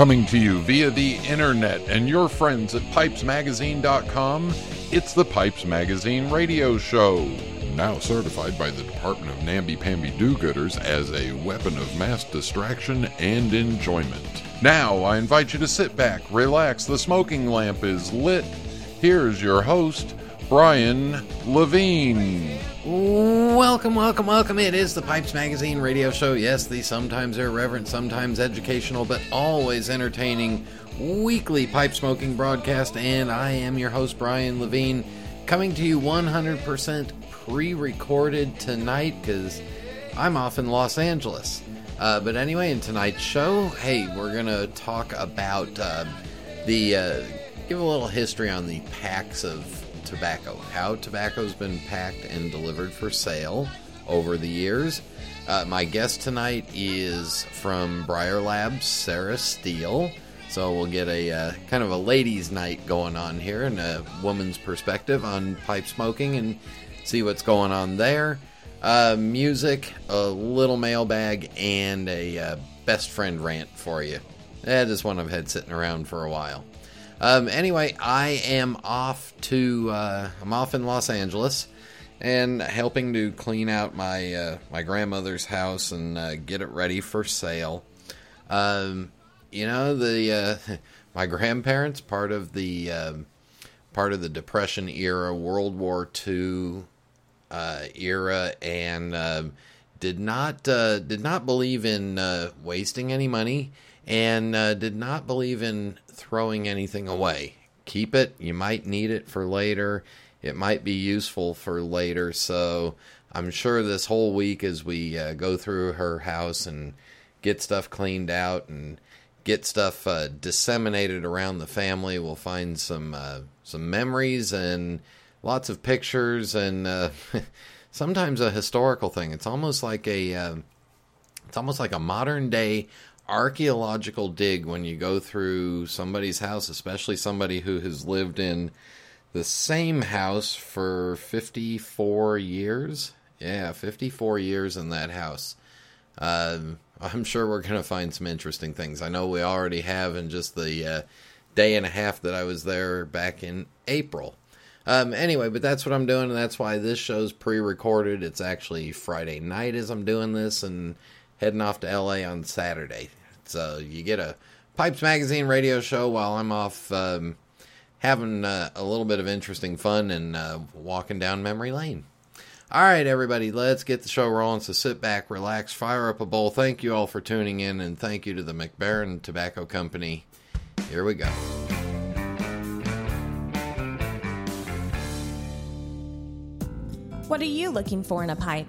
Coming to you via the internet and your friends at pipesmagazine.com, it's the Pipes Magazine radio show. Now certified by the Department of Namby-Pamby Do-Gooders as a weapon of mass distraction and enjoyment. Now I invite you to sit back, relax, the smoking lamp is lit. Here's your host, Brian Levine. Welcome, welcome, welcome. It is the Pipes Magazine radio show. Yes, the sometimes irreverent, sometimes educational, but always entertaining weekly pipe smoking broadcast. And I am your host, Brian Levine, coming to you 100% pre recorded tonight because I'm off in Los Angeles. Uh, but anyway, in tonight's show, hey, we're going to talk about uh, the, uh, give a little history on the packs of tobacco, how tobacco's been packed and delivered for sale over the years. Uh, my guest tonight is from Briar Labs, Sarah Steele. So we'll get a uh, kind of a ladies' night going on here and a woman's perspective on pipe smoking and see what's going on there. Uh, music, a little mailbag, and a uh, best friend rant for you. That is one I've had sitting around for a while. Um, anyway, I am off to uh, I'm off in Los Angeles and helping to clean out my uh, my grandmother's house and uh, get it ready for sale. Um, you know the uh, my grandparents part of the um, part of the Depression era, World War II uh, era, and um, did not uh, did not believe in wasting any money and did not believe in throwing anything away. Keep it. You might need it for later. It might be useful for later. So I'm sure this whole week as we uh, go through her house and get stuff cleaned out and get stuff uh, disseminated around the family, we'll find some uh, some memories and lots of pictures and uh, sometimes a historical thing. It's almost like a uh, it's almost like a modern day archaeological dig when you go through somebody's house, especially somebody who has lived in the same house for 54 years. Yeah, 54 years in that house. Um, I'm sure we're going to find some interesting things. I know we already have in just the uh, day and a half that I was there back in April. Um, anyway, but that's what I'm doing, and that's why this show's pre recorded. It's actually Friday night as I'm doing this and heading off to LA on Saturday. So you get a Pipes Magazine radio show while I'm off um, having uh, a little bit of interesting fun and uh, walking down memory lane. All right, everybody, let's get the show rolling. So sit back, relax, fire up a bowl. Thank you all for tuning in, and thank you to the MacBaren Tobacco Company. Here we go. What are you looking for in a pipe?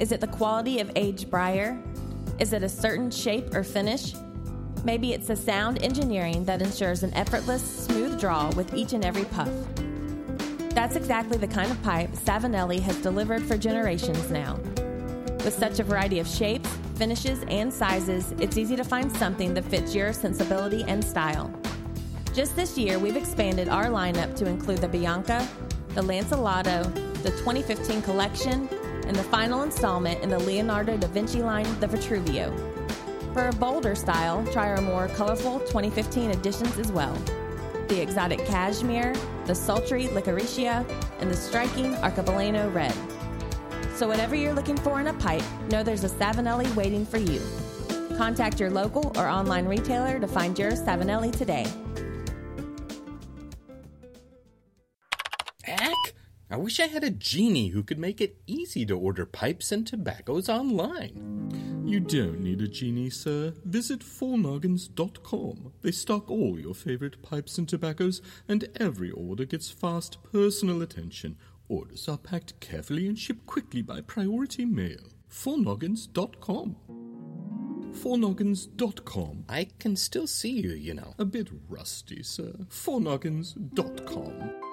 Is it the quality of aged briar? Is it a certain shape or finish? Maybe it's the sound engineering that ensures an effortless, smooth draw with each and every puff. That's exactly the kind of pipe Savinelli has delivered for generations now. With such a variety of shapes, finishes, and sizes, it's easy to find something that fits your sensibility and style. Just this year, we've expanded our lineup to include the Bianca, the Lancelotto, the 2015 collection, and the final installment in the Leonardo da Vinci line, the Vitruvio. For a bolder style, try our more colorful 2015 editions as well. The exotic cashmere, the sultry Liquirizia, and the striking arcobaleno red. So whatever you're looking for in a pipe, know there's a Savinelli waiting for you. Contact your local or online retailer to find your Savinelli today. Wish I had a genie who could make it easy to order pipes and tobaccos online. You don't need a genie, sir. Visit fournoggins.com. They stock all your favorite pipes and tobaccos, and every order gets fast personal attention. Orders are packed carefully and shipped quickly by priority mail. fournoggins.com. Fournoggins.com. I can still see you, you know. A bit rusty, sir. Fournoggins.com.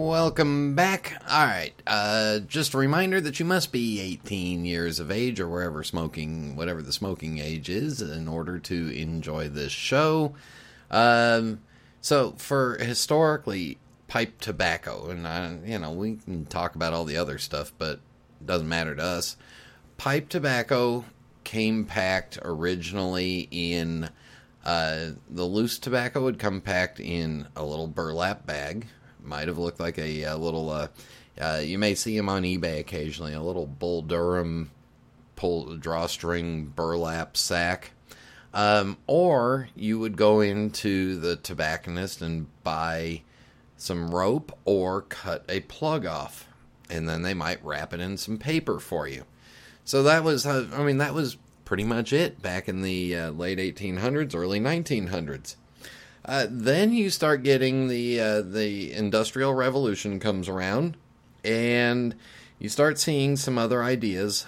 Welcome back. All right. Uh, just a reminder that you must be 18 years of age or wherever smoking, whatever the smoking age is, in order to enjoy this show. Um, so, for historically pipe tobacco, and I, you know, we can talk about all the other stuff, but it doesn't matter to us. Pipe tobacco came packed originally in uh, the loose tobacco would come packed in a little burlap bag. Might have looked like a, a little. Uh, uh, you may see them on eBay occasionally. A little Bull Durham pull drawstring burlap sack. Um, or you would go into the tobacconist and buy some rope or cut a plug off, and then they might wrap it in some paper for you. So that was, uh, I mean, that was pretty much it back in the uh, late 1800s, early 1900s. Uh, then you start getting the uh, the industrial revolution comes around, and you start seeing some other ideas,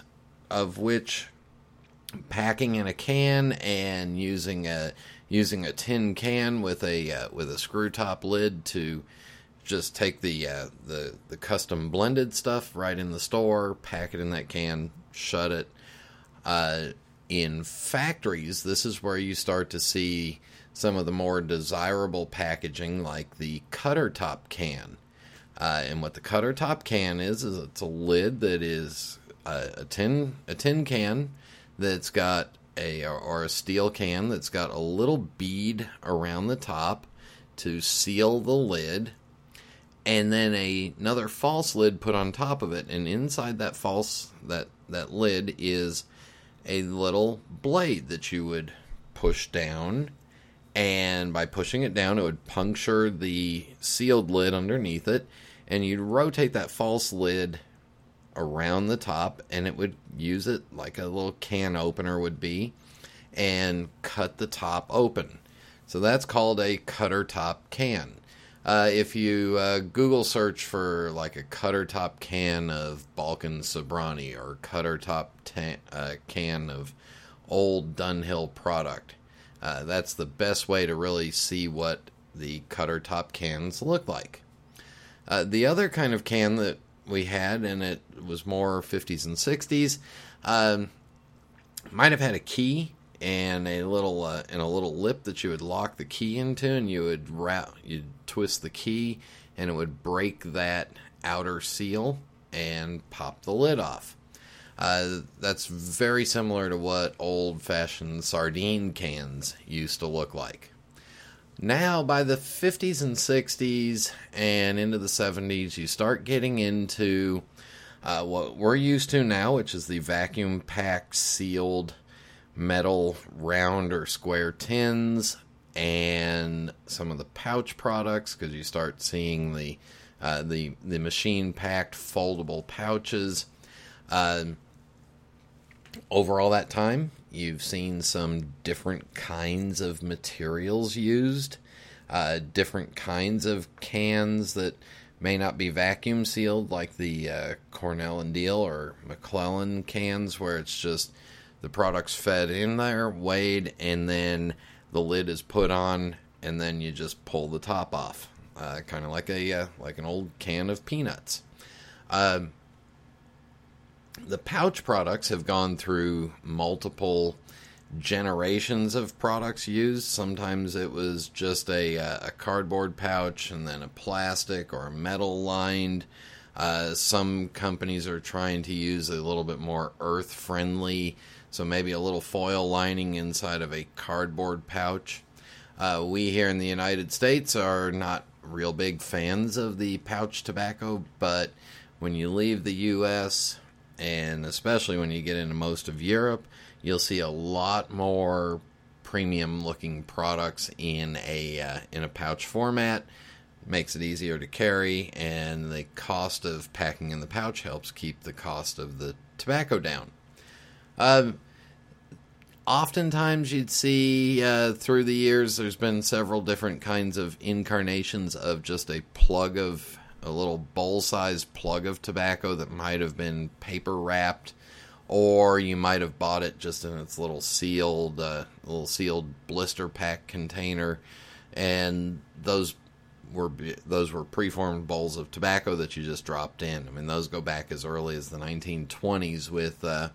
of which packing in a can and using a using a tin can with a uh, with a screw top lid to just take the uh, the the custom blended stuff right in the store, pack it in that can, shut it. Uh, in factories, this is where you start to see some of the more desirable packaging, like the cutter top can. Uh, and what the cutter top can is is it's a lid that is a, a tin a tin can that's got a or a steel can that's got a little bead around the top to seal the lid and then a, another false lid put on top of it and inside that false that that lid is a little blade that you would push down and by pushing it down it would puncture the sealed lid underneath it and you'd rotate that false lid around the top and it would use it like a little can opener would be and cut the top open. So that's called a cutter top can. Uh, if you uh, Google search for like a cutter top can of Balkan Sobranie or cutter top ta- uh, can of old Dunhill product, uh, that's the best way to really see what the cutter top cans look like. Uh, the other kind of can that we had, and it was more 50s and 60s, um, might have had a key and a little uh, and a little lip that you would lock the key into, and you would wrap, you'd twist the key, and it would break that outer seal and pop the lid off. Uh, that's very similar to what old-fashioned sardine cans used to look like. Now, by the 50s and 60s and into the 70s, you start getting into uh, what we're used to now, which is the vacuum pack sealed metal round or square tins and some of the pouch products because you start seeing the uh, the the machine packed foldable pouches. Uh, over all that time, you've seen some different kinds of materials used, uh, different kinds of cans that may not be vacuum sealed, like the uh, Cornell and Diehl or McClelland cans, where it's just the product's fed in there, weighed, and then the lid is put on, and then you just pull the top off, uh, kind of like a uh, like an old can of peanuts. Uh, the pouch products have gone through multiple generations of products used. Sometimes it was just a, uh, a cardboard pouch and then a plastic or metal lined. Uh, some companies are trying to use a little bit more earth friendly so maybe a little foil lining inside of a cardboard pouch. Uh, we here in the United States are not real big fans of the pouch tobacco, but when you leave the U.S., and especially when you get into most of Europe, you'll see a lot more premium looking products in a uh, in a pouch format. Makes it easier to carry and the cost of packing in the pouch helps keep the cost of the tobacco down. Uh, oftentimes, you'd see uh, through the years, there's been several different kinds of incarnations of just a plug of a little bowl sized plug of tobacco that might have been paper wrapped, or you might have bought it just in its little sealed, uh, little sealed blister pack container, and those were those were preformed bowls of tobacco that you just dropped in. I mean, those go back as early as the 1920s with uh,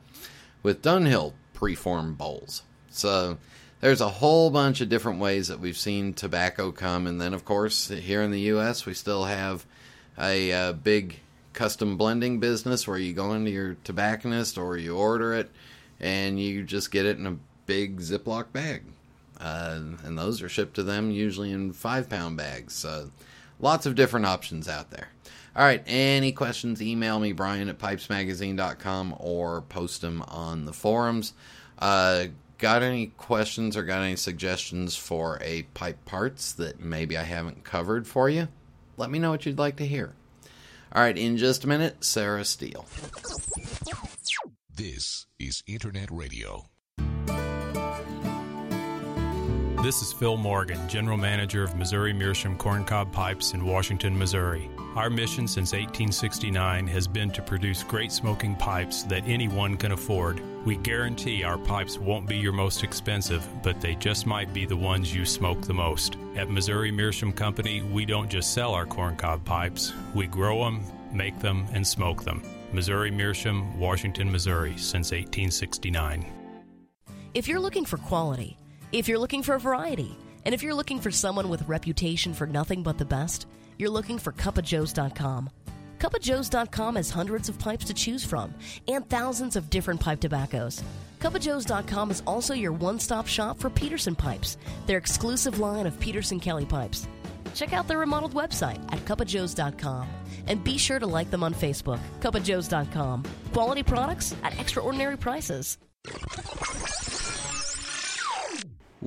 with Dunhill preformed bowls. So there's a whole bunch of different ways that we've seen tobacco come, and then of course here in the U.S. we still have a, uh, big custom blending business where you go into your tobacconist or you order it and you just get it in a big Ziploc bag. Uh, and those are shipped to them usually in five pound bags. Uh, lots of different options out there. All right, any questions, email me, Brian at pipesmagazine.com, or post them on the forums. Uh, got any questions or got any suggestions for a pipe parts that maybe I haven't covered for you? Let me know what you'd like to hear. All right, in just a minute, Sarah Steele. This is Internet Radio. This is Phil Morgan, General Manager of Missouri Meerschaum Corncob Pipes in Washington, Missouri. Our mission since 1869 has been to produce great smoking pipes that anyone can afford. We guarantee our pipes won't be your most expensive, but they just might be the ones you smoke the most. At Missouri Meerschaum Company, we don't just sell our corncob pipes, we grow them, make them, and smoke them. Missouri Meerschaum, Washington, Missouri, since 1869. If you're looking for quality, if you're looking for variety, and if you're looking for someone with reputation for nothing but the best, you're looking for cupofjoes.com. Cupofjoes.com has hundreds of pipes to choose from and thousands of different pipe tobaccos. Cupofjoes.com is also your one stop shop for Peterson pipes, their exclusive line of Peterson Kelly pipes. Check out their remodeled website at cupofjoes.com and be sure to like them on Facebook. Cupofjoes.com. Quality products at extraordinary prices.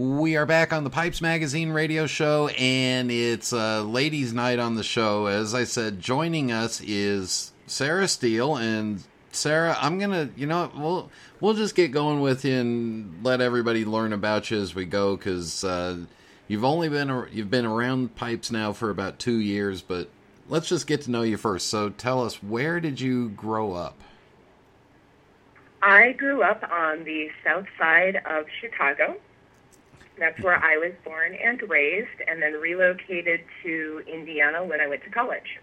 We are back on the Pipes Magazine radio show, and it's uh, ladies' night on the show. As I said, joining us is Sarah Steele, and Sarah, I'm gonna, you know, we'll we'll just get going with you and let everybody learn about you as we go, because uh, you've only been you've been around pipes now for about two years, but let's just get to know you first. So, tell us, where did you grow up? I grew up on the south side of Chicago. That's where I was born and raised, and then relocated to Indiana when I went to college.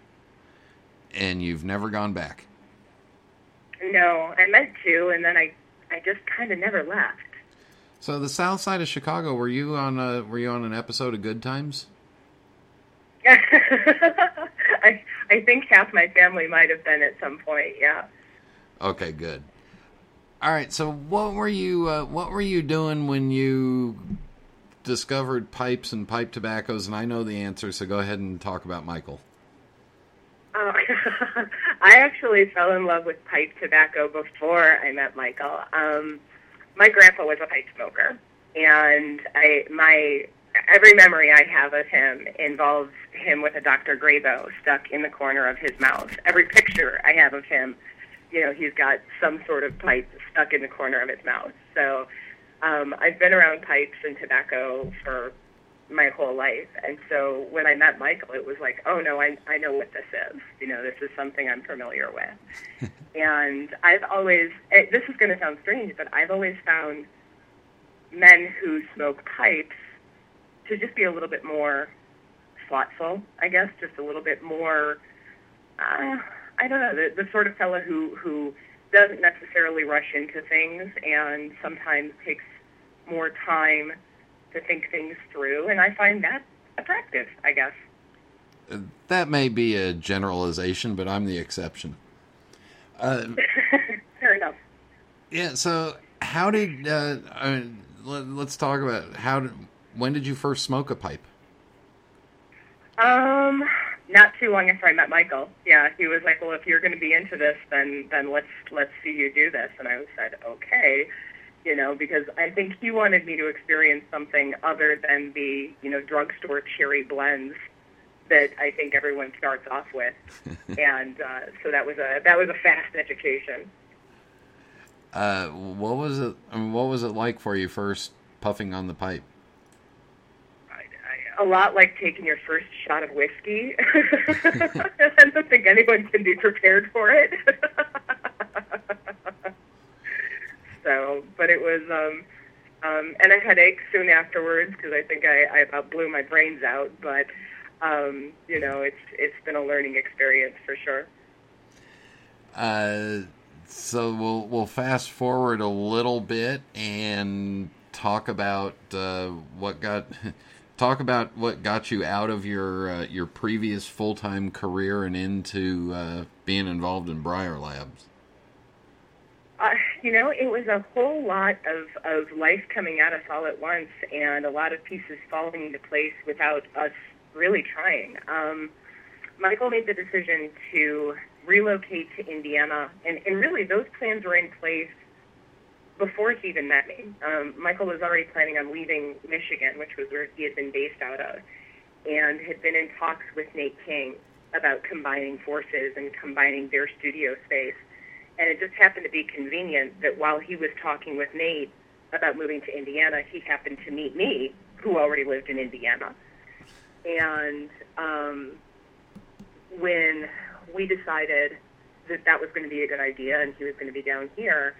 And you've never gone back? No, I meant to, and then I, I just kind of never left. So the south side of Chicago, were you on a, were you on an episode of Good Times? I I think half my family might have been at some point. Yeah. Okay, good. All right. So what were you uh, what were you doing when you discovered pipes and pipe tobaccos? And I know the answer, so go ahead and talk about Michael. Oh, I actually fell in love with pipe tobacco before I met Michael. Um, my grandpa was a pipe smoker, and I my every memory I have of him involves him with a Dr. Grabow stuck in the corner of his mouth. Every picture I have of him, you know, he's got some sort of pipe stuck in the corner of his mouth. So um, I've been around pipes and tobacco for my whole life. And so when I met Michael, it was like, oh no, I, I know what this is. You know, this is something I'm familiar with. and I've always, it, this is going to sound strange, but I've always found men who smoke pipes to just be a little bit more thoughtful, I guess, just a little bit more, uh, I don't know, the, the sort of fellow who, who doesn't necessarily rush into things and sometimes takes more time to think things through. And I find that attractive, I guess. That may be a generalization, but I'm the exception. Uh, Fair enough. Yeah. So, how did uh, I mean, let, us talk about how did when did you first smoke a pipe? Um, not too long after I met Michael. Yeah, he was like, "Well, if you're going to be into this, then then let's let's see you do this." And I said, "Okay." You know, because I think he wanted me to experience something other than the you know drugstore cherry blends that I think everyone starts off with, and uh, so that was a that was a fast education. Uh, what was it? I mean, what was it like for you first puffing on the pipe? A lot like taking your first shot of whiskey. I don't think anyone can be prepared for it. so, but it was, um, um, and I had aches soon afterwards because I think I, I about blew my brains out. But um, you know, it's it's been a learning experience for sure. Uh, so we'll we'll fast forward a little bit and talk about uh, what got talk about what got you out of your uh, your previous full time career and into uh, being involved in Briar Labs. Uh, you know, it was a whole lot of, of life coming at us all at once and a lot of pieces falling into place without us really trying. Um, Michael made the decision to relocate to Indiana, and, and really those plans were in place before he even met me. Um, Michael was already planning on leaving Michigan, which was where he had been based out of, and had been in talks with Nate King about combining forces and combining their studio space. And it just happened to be convenient that while he was talking with Nate about moving to Indiana, he happened to meet me, who already lived in Indiana. And um, when we decided that that was going to be a good idea and he was going to be down here,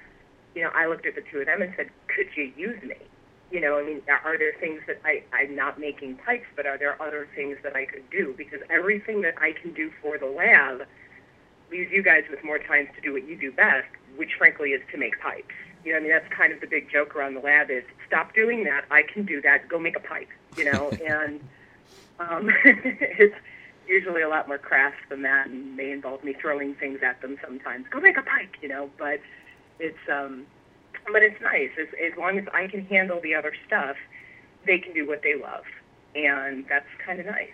you know, I looked at the two of them and said, could you use me? You know, I mean, are there things that I, I'm not making pipes, but are there other things that I could do? Because everything that I can do for the lab leaves you guys with more time to do what you do best, which frankly is to make pipes. You know, I mean, that's kind of the big joke around the lab is stop doing that. I can do that. Go make a pipe, you know, and um, it's, usually a lot more crass than that, and may involve me throwing things at them sometimes. Go make a pike, you know. But it's um, but it's nice as as long as I can handle the other stuff, they can do what they love, and that's kind of nice.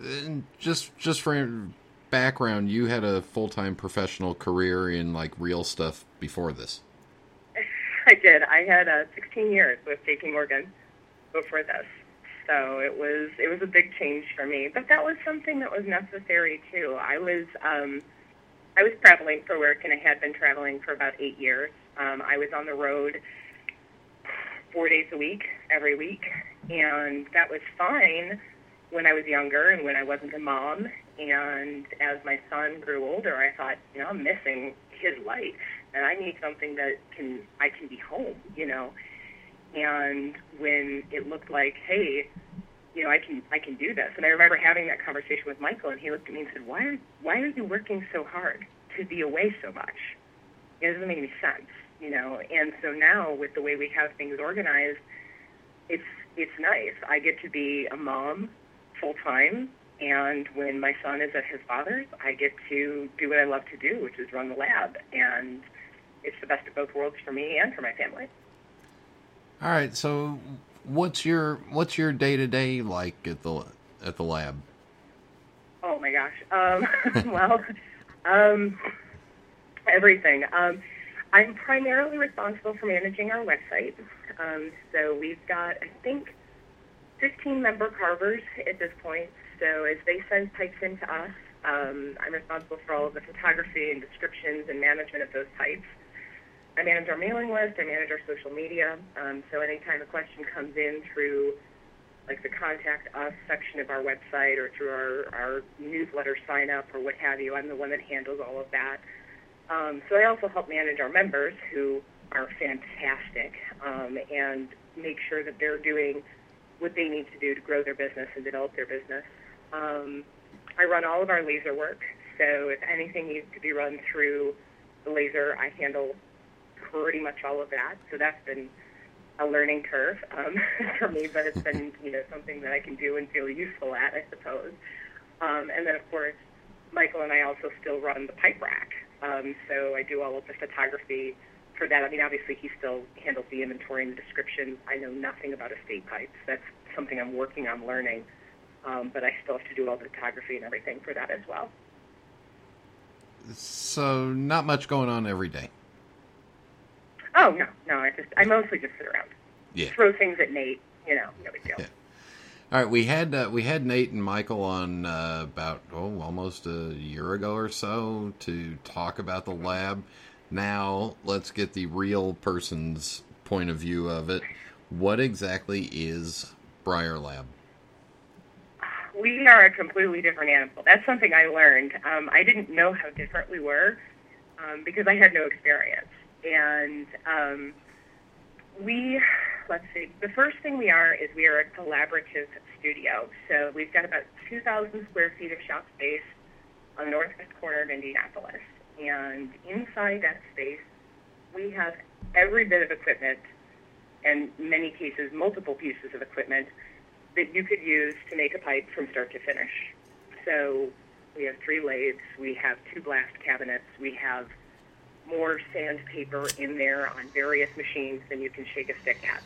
And just just for background, you had a full time professional career in like real stuff before this. I did. I had uh, 16 years with J.P. Morgan before this so it was it was a big change for me. But that was something that was necessary too. I was um, I was traveling for work, and I had been traveling for about eight years. Um, I was on the road four days a week, every week, and that was fine when I was younger and when I wasn't a mom. And as my son grew older, I thought, you know, I'm missing his life, and I need something that can I can be home, you know. And when it looked like, hey, you know, I can I can do this. And I remember having that conversation with Michael, and he looked at me and said, "Why are why are you working so hard to be away so much? It doesn't make any sense, you know." And so now, with the way we have things organized, it's it's nice. I get to be a mom full time, and when my son is at his father's, I get to do what I love to do, which is run the lab, and it's the best of both worlds for me and for my family. All right, so what's your what's your day to day like at the at the lab? Oh my gosh. Um, well, um, everything. Um, I'm primarily responsible for managing our website. Um, so we've got, I think, 15 member carvers at this point. So as they send pipes in to us, um, I'm responsible for all of the photography and descriptions and management of those pipes. I manage our mailing list. I manage our social media. Um, so anytime a question comes in through like the contact us section of our website or through our, our newsletter sign up or what have you, I'm the one that handles all of that. Um, so I also help manage our members who are fantastic um, and make sure that they're doing what they need to do to grow their business and develop their business. Um, I run all of our laser work, so if anything needs to be run through the laser, I handle pretty much all of that. So that's been a learning curve um, for me, but it's been you know something that I can do and feel useful at, I suppose. Um, and then of course, Michael and I also still run the pipe rack. Um, so I do all of the photography for that. I mean, obviously he still handles the inventory and the description. I know nothing about estate pipes. That's something I'm working on learning. Um, but I still have to do all the photography and everything for that as well. So not much going on every day. Oh no, no. I just I mostly just sit around. Yeah. Throw things at Nate. You know, no big deal. Yeah. All right, we had uh, we had Nate and Michael on uh, about oh almost a year ago or so to talk about the lab. Now let's get the real person's point of view of it. What exactly is Briar Lab? We are a completely different animal. That's something I learned. Um, I didn't know how different we were um, because I had no experience and um, we let's see. The first thing we are is we are a collaborative studio. So we've got about 2,000 square feet of shop space on the northwest corner of Indianapolis, and inside that space, we have every bit of equipment, and many cases multiple pieces of equipment that you could use to make a pipe from start to finish. So we have three lathes, we have two blast cabinets, we have more sandpaper in there on various machines than you can shake a stick at.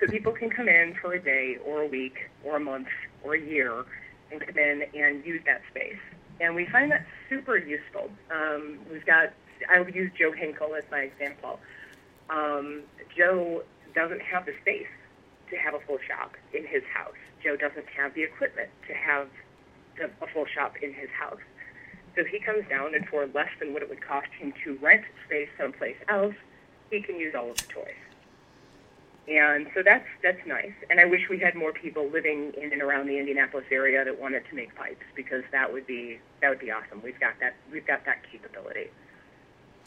So people can come in for a day or a week or a month or a year and come in and use that space. And we find that super useful. Um, we've got, I would use Joe Hinkle as my example. Um, Joe doesn't have the space to have a full shop in his house. Joe doesn't have the equipment to have the, a full shop in his house. So he comes down, and for less than what it would cost him to rent space someplace else, he can use all of the toys. And so that's that's nice. And I wish we had more people living in and around the Indianapolis area that wanted to make pipes because that would be that would be awesome. We've got that we've got that capability.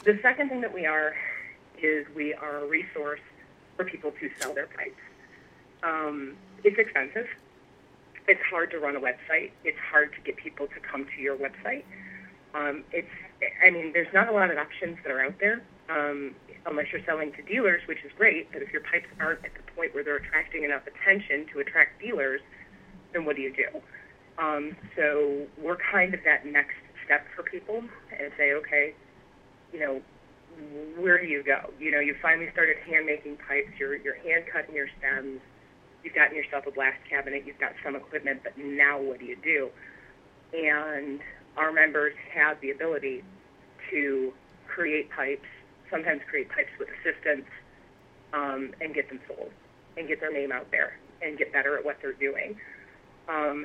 The second thing that we are is we are a resource for people to sell their pipes. Um, it's expensive. It's hard to run a website. It's hard to get people to come to your website. Um, it's I mean, there's not a lot of options that are out there. Um, unless you're selling to dealers, which is great, but if your pipes aren't at the point where they're attracting enough attention to attract dealers, then what do you do? Um, so we're kind of that next step for people and say, okay, you know, where do you go? You know, you finally started hand making pipes, you're, you're hand cutting your stems, you've gotten yourself a blast cabinet, you've got some equipment, but now what do you do? And our members have the ability to create pipes sometimes create pipes with assistance um, and get them sold and get their name out there and get better at what they're doing. Um,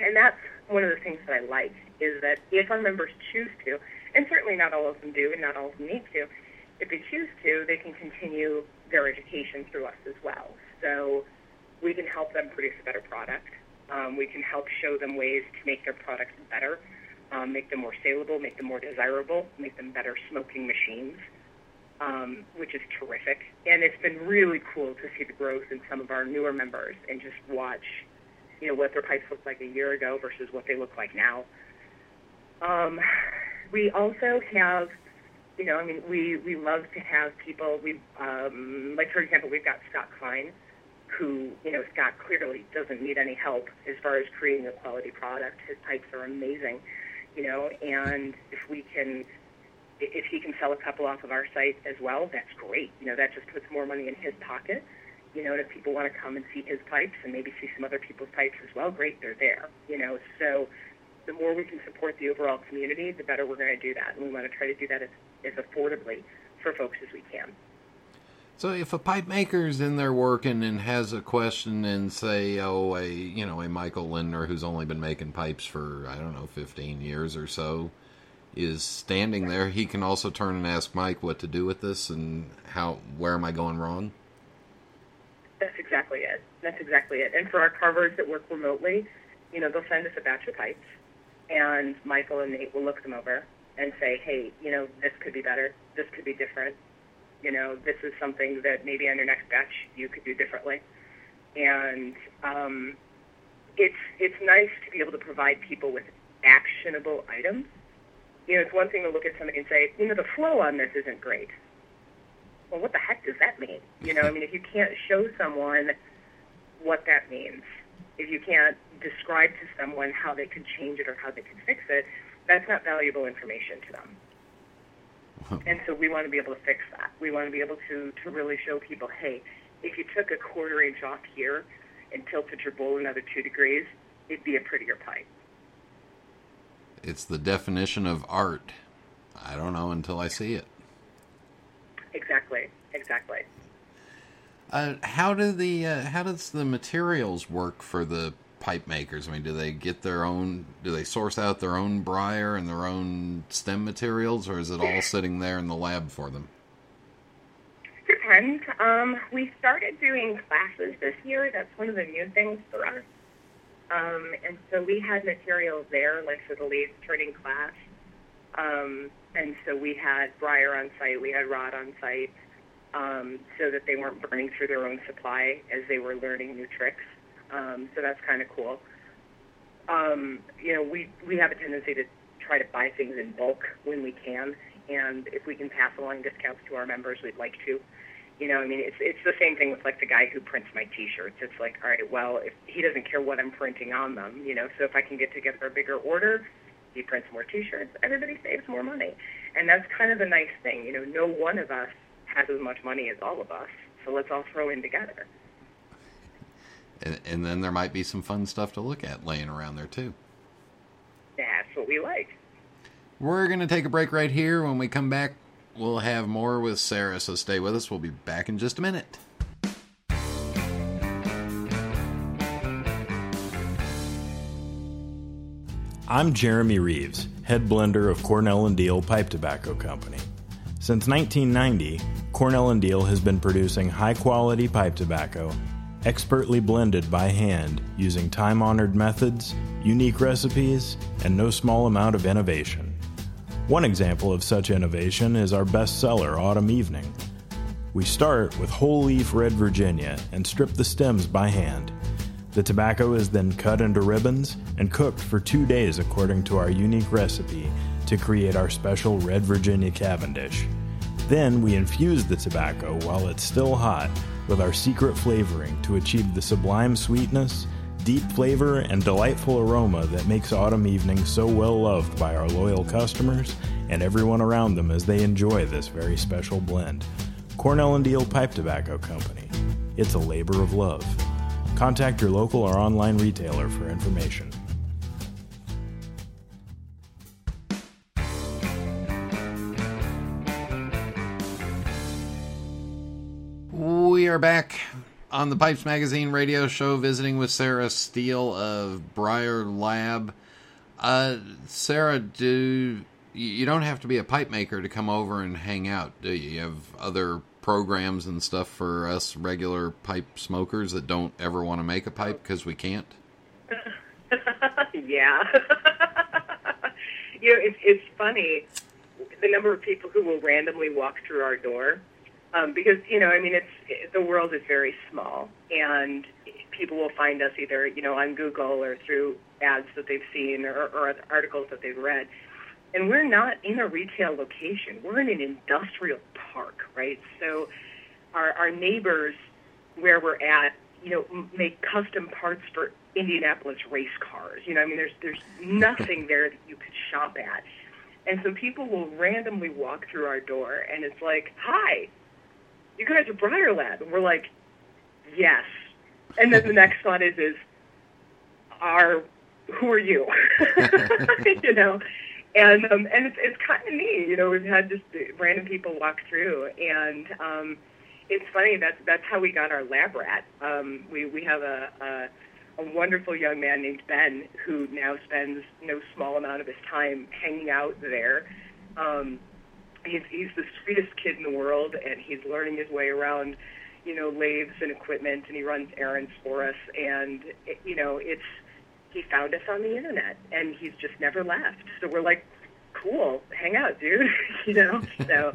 and that's one of the things that I like is that if our members choose to, and certainly not all of them do and not all of them need to, if they choose to, they can continue their education through us as well. So we can help them produce a better product. Um, we can help show them ways to make their products better, um, make them more saleable, make them more desirable, make them better smoking machines um, which is terrific. And it's been really cool to see the growth in some of our newer members and just watch, you know, what their pipes looked like a year ago versus what they look like now. Um, we also have, you know, I mean, we, we love to have people, we, um, like, for example, we've got Scott Klein, who, you know, Scott clearly doesn't need any help as far as creating a quality product. His pipes are amazing, you know, and if we can if he can sell a couple off of our site as well, that's great. You know, that just puts more money in his pocket. You know, and if people want to come and see his pipes and maybe see some other people's pipes as well, great, they're there. You know, so the more we can support the overall community, the better we're going to do that. And we want to try to do that as, as affordably for folks as we can. So if a pipe maker's in there working and has a question and say, oh, a you know a Michael Lindner who's only been making pipes for I don't know 15 years or so, is standing there, he can also turn and ask Mike what to do with this and how where am I going wrong? That's exactly it. That's exactly it. And for our carvers that work remotely, you know, they'll send us a batch of pipes, and Michael and Nate will look them over and say, hey, you know, this could be better. This could be different. You know, this is something that maybe on your next batch you could do differently. And um, it's it's nice to be able to provide people with actionable items you know, it's one thing to look at somebody and say, you know, the flow on this isn't great. Well, what the heck does that mean? You know, I mean, if you can't show someone what that means, if you can't describe to someone how they could change it or how they could fix it, that's not valuable information to them. and so we want to be able to fix that. We want to be able to, to really show people, hey, if you took a quarter inch off here and tilted your bowl another two degrees, it'd be a prettier pipe it's the definition of art. I don't know until I see it. Exactly. Exactly. Uh, how do the uh, how does the materials work for the pipe makers? I mean, do they get their own? Do they source out their own briar and their own stem materials, or is it all sitting there in the lab for them? Depends. Um, we started doing classes this year. That's one of the new things for us. Um, and so we had materials there, like for the leaf turning class. Um, and so we had briar on site, we had rod on site, um, so that they weren't burning through their own supply as they were learning new tricks. Um, so that's kind of cool. Um, you know, we, we have a tendency to try to buy things in bulk when we can, and if we can pass along discounts to our members, we'd like to. You know, I mean, it's it's the same thing with like the guy who prints my T-shirts. It's like, all right, well, if he doesn't care what I'm printing on them, you know, so if I can get together a bigger order, he prints more T-shirts, everybody saves more money, and that's kind of a nice thing. You know, no one of us has as much money as all of us, so let's all throw in together. And, and then there might be some fun stuff to look at laying around there too. That's what we like. We're going to take a break right here. When we come back, we'll have more with Sarah, so stay with us. We'll be back in just a minute. I'm Jeremy Reeves, head blender of Cornell and Diehl Pipe Tobacco Company. Since 1990, Cornell and Deal has been producing high quality pipe tobacco, expertly blended by hand using time honored methods, unique recipes, and no small amount of innovation. One example of such innovation is our bestseller, Autumn Evening. We start with whole leaf red Virginia and strip the stems by hand. The tobacco is then cut into ribbons and cooked for two days according to our unique recipe to create our special red Virginia Cavendish. Then we infuse the tobacco while it's still hot with our secret flavoring to achieve the sublime sweetness, deep flavor, and delightful aroma that makes Autumn evenings so well loved by our loyal customers and everyone around them as they enjoy this very special blend. Cornell and Diehl Pipe Tobacco Company. It's a labor of love. Contact your local or online retailer for information. Are back on the Pipes Magazine radio show visiting with Sarah Steele of Briar Lab. Uh, Sarah, do you don't have to be a pipe maker to come over and hang out, do you? You have other programs and stuff for us regular pipe smokers that don't ever want to make a pipe because we can't? yeah. you know, it's, it's funny the number of people who will randomly walk through our door um, because you know, I mean, it's it, the world is very small, and people will find us either you know on Google or through ads that they've seen or, or articles that they've read. And we're not in a retail location. We're in an industrial park, right? So our, our neighbors where we're at, you know, make custom parts for Indianapolis race cars. You know, I mean, there's there's nothing there that you could shop at. And so people will randomly walk through our door, and it's like, "Hi, you guys are Briar Lab," and we're like, "Yes." And then the next thought is, "Is are who are you?" you know, and um, and it's it's kind of neat. You know, we've had just random people walk through, and um, it's funny. That's that's how we got our lab rat. Um, we we have a, a a wonderful young man named Ben who now spends no small amount of his time hanging out there. Um, he's he's the sweetest kid in the world, and he's learning his way around, you know, lathes and equipment, and he runs errands for us. And it, you know, it's he found us on the internet, and he's just never left. So we're like, cool, hang out, dude. you know, so.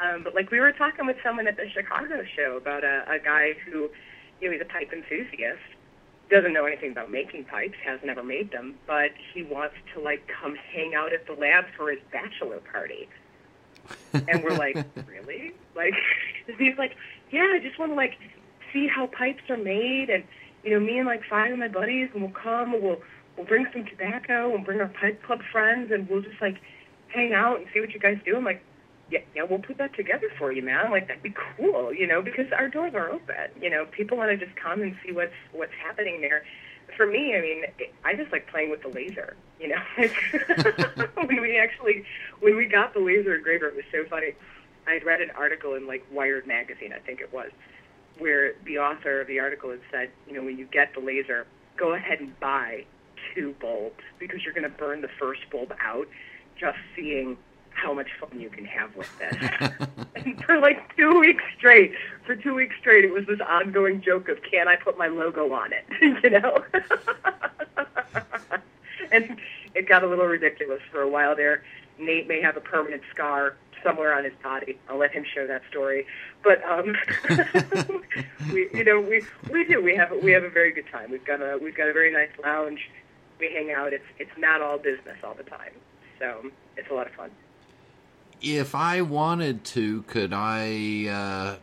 Um, but like we were talking with someone at the Chicago show about a, a guy who, you know, he's a pipe enthusiast, doesn't know anything about making pipes, has never made them, but he wants to like come hang out at the lab for his bachelor party. And we're like, really? Like, he's like, yeah, I just want to like see how pipes are made, and you know, me and like five of my buddies, and we'll come, and we'll we'll bring some tobacco, and bring our pipe club friends, and we'll just like hang out and see what you guys do. I'm like, yeah, yeah, we'll put that together for you, man. Like that'd be cool, you know, because our doors are open. You know, people want to just come and see what's what's happening there. For me, I mean, I just like playing with the laser. You know, when we actually when we got the laser engraver, it was so funny. I had read an article in like Wired magazine, I think it was, where the author of the article had said, you know, when you get the laser, go ahead and buy two bulbs because you're going to burn the first bulb out just seeing how much fun you can have with this. for like two weeks straight, for two weeks straight, it was this ongoing joke of, can I put my logo on it? you know? and it got a little ridiculous for a while there. Nate may have a permanent scar somewhere on his body. I'll let him share that story. But um, we, you know, we we do. We have we have a very good time. We've got a we've got a very nice lounge. We hang out. It's it's not all business all the time, so it's a lot of fun if I wanted to, could I? Uh,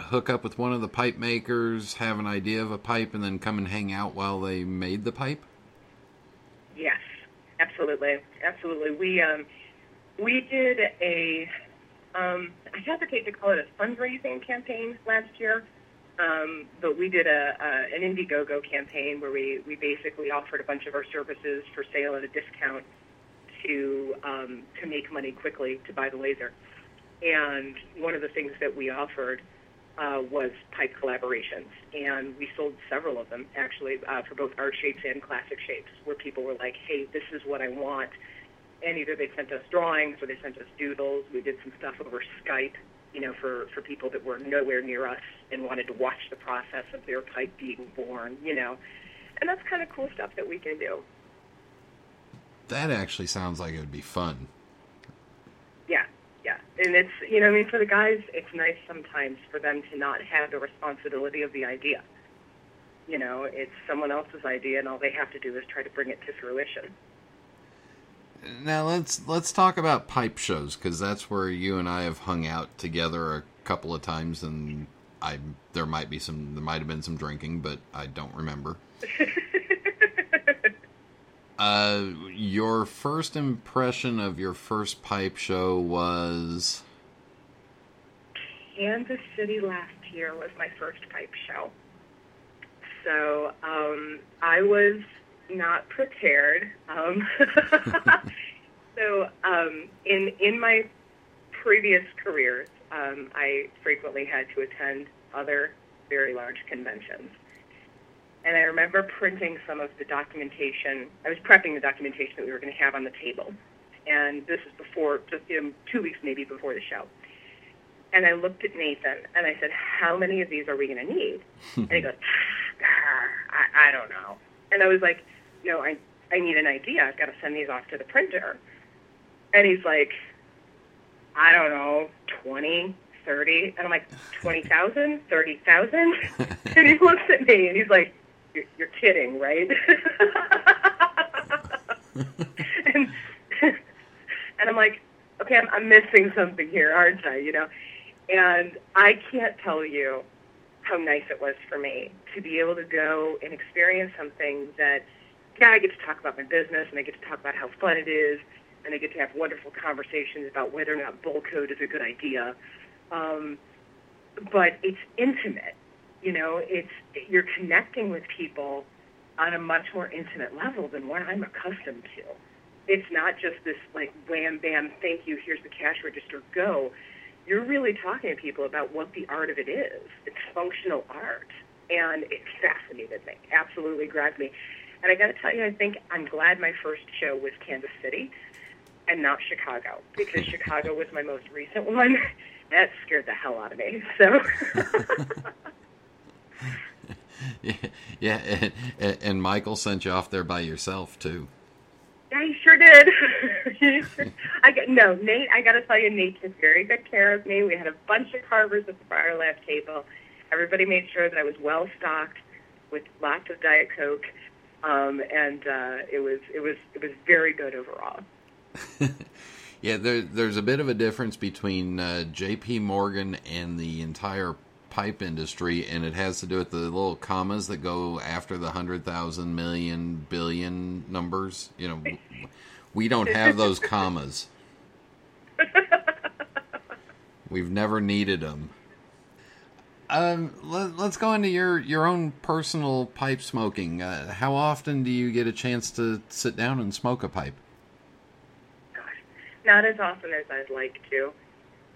hook up with one of the pipe makers, have an idea of a pipe, and then come and hang out while they made the pipe? Yes, absolutely, absolutely. We um, we did a um, I hesitate to call it a fundraising campaign last year, um, but we did a, a an Indiegogo campaign where we we basically offered a bunch of our services for sale at a discount to um, to make money quickly to buy the laser. And one of the things that we offered uh, was pipe collaborations, and we sold several of them actually uh, for both art shapes and classic shapes, where people were like, "Hey, this is what I want," and either they sent us drawings or they sent us doodles. We did some stuff over Skype, you know, for for people that were nowhere near us and wanted to watch the process of their pipe being born, you know, and that's kind of cool stuff that we can do. That actually sounds like it would be fun. Yeah, yeah, and it's you know, I mean, for the guys, it's nice sometimes for them to not have the responsibility of the idea. You know, it's someone else's idea, and all they have to do is try to bring it to fruition. Now let's let's talk about pipe shows because that's where you and I have hung out together a couple of times, and I there might be some there might have been some drinking, but I don't remember. uh, your first impression of your first pipe show was Kansas City last year was my first pipe show. So um, I was not prepared. Um, so um, in in my previous careers, um, I frequently had to attend other very large conventions. And I remember printing some of the documentation. I was prepping the documentation that we were going to have on the table. And this is before, just you know, two weeks maybe before the show. And I looked at Nathan and I said, How many of these are we going to need? Hmm. and he goes, ah, I, I don't know. And I was like, No, I, I need an idea. I've got to send these off to the printer. And he's like, I don't know, 20, 30. And I'm like, 20,000, 30,000? and he looks at me and he's like, You're, you're kidding, right? and, and I'm like, Okay, I'm, I'm missing something here, aren't I? You know? And I can't tell you how nice it was for me to be able to go and experience something that, yeah, I get to talk about my business and I get to talk about how fun it is and I get to have wonderful conversations about whether or not bowl coat is a good idea. Um, but it's intimate, you know. It's you're connecting with people on a much more intimate level than what I'm accustomed to. It's not just this like wham bam, thank you, here's the cash register, go. You're really talking to people about what the art of it is. It's functional art, and it fascinated me, absolutely grabbed me. And I got to tell you, I think I'm glad my first show was Kansas City and not Chicago because Chicago was my most recent one. That scared the hell out of me. So. yeah, yeah and, and Michael sent you off there by yourself too. Yeah, he sure did. I got no Nate. I got to tell you, Nate took very good care of me. We had a bunch of carvers at the Briar Lab table. Everybody made sure that I was well stocked with lots of Diet Coke, um, and uh, it was it was it was very good overall. yeah, there, there's a bit of a difference between uh, J.P. Morgan and the entire pipe industry, and it has to do with the little commas that go after the hundred thousand, million, billion numbers. You know, we don't have those commas. We've never needed them. Um, let, us go into your, your own personal pipe smoking. Uh, how often do you get a chance to sit down and smoke a pipe? Gosh, not as often as I'd like to.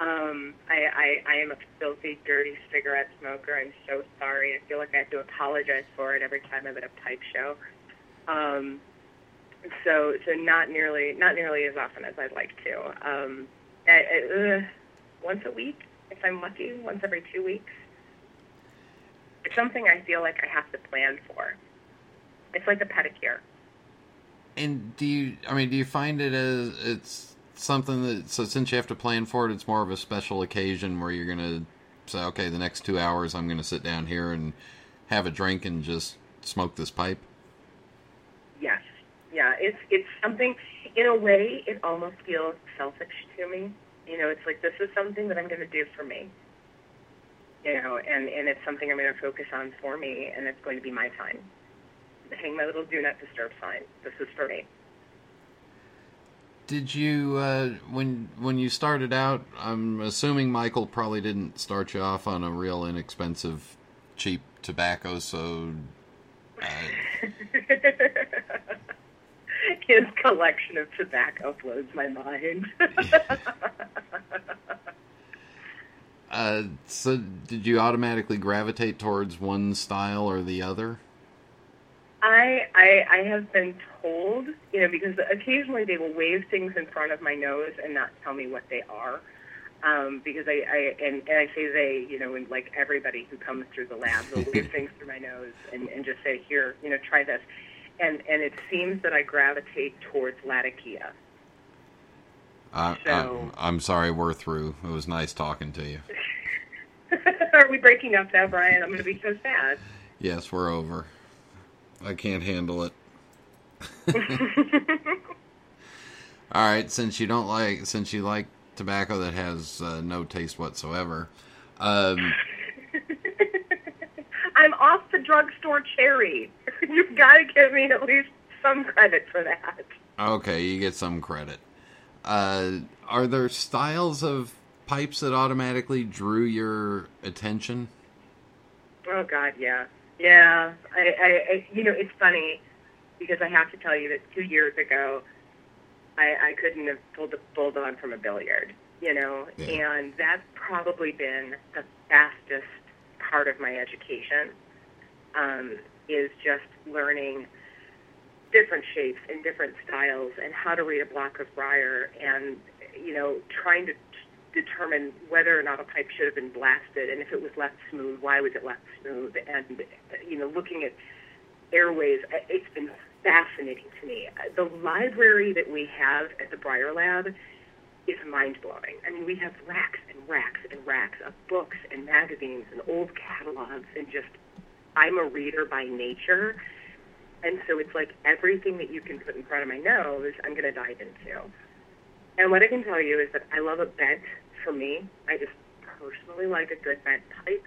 Um, I, I, I am a filthy, dirty cigarette smoker. I'm so sorry. I feel like I have to apologize for it every time I'm at a pipe show. Um, so, so not nearly, not nearly as often as I'd like to. Um, at, at, uh, once a week, if I'm lucky, once every two weeks. It's something I feel like I have to plan for. It's like a pedicure. And do you? I mean, do you find it as it's something that so since you have to plan for it, it's more of a special occasion where you're gonna say, okay, the next two hours I'm gonna sit down here and have a drink and just smoke this pipe. Yes, yeah, it's it's something. In a way, it almost feels selfish to me. You know, it's like this is something that I'm to do for me. you know, and and it's something I'm to focus on for me, and it's going to be my time. Hang my little do not disturb sign. This is for me. Did you uh, when when you started out? I'm assuming Michael probably didn't start you off on a real inexpensive, cheap tobacco. So, uh, his collection of tobacco blows my mind. uh, so did you automatically gravitate towards one style or the other? I, I I have been told, you know, because occasionally they will wave things in front of my nose and not tell me what they are. Um, because I, I and, and I say they, you know, and like everybody who comes through the lab, they'll wave things through my nose and, and just say, here, you know, try this. And and it seems that I gravitate towards Latakia. Uh, so, I'm sorry, we're through. It was nice talking to you. Are we breaking up now, Brian? I'm going to be so sad. Yes, we're over. I can't handle it. All right, since you don't like, since you like tobacco that has uh, no taste whatsoever, um, I'm off the drugstore cherry. You've got to give me at least some credit for that. Okay, you get some credit. Uh, are there styles of pipes that automatically drew your attention? Oh God, yeah. Yeah, I, I, I, you know, it's funny because I have to tell you that two years ago, I, I couldn't have pulled a bulldog from a billiard, you know, yeah. and that's probably been the fastest part of my education. Um, is just learning different shapes and different styles and how to read a block of briar and you know trying to determine whether or not a pipe should have been blasted, and if it was left smooth, why was it left smooth? And you know, looking at airways, it's been fascinating to me. The library that we have at the Briar Lab is mind blowing. I mean, we have racks and racks and racks of books and magazines and old catalogs, and just I'm a reader by nature. And so it's like everything that you can put in front of my nose, I'm going to dive into. And what I can tell you is that I love a bent for me. I just personally like a good bent pipe.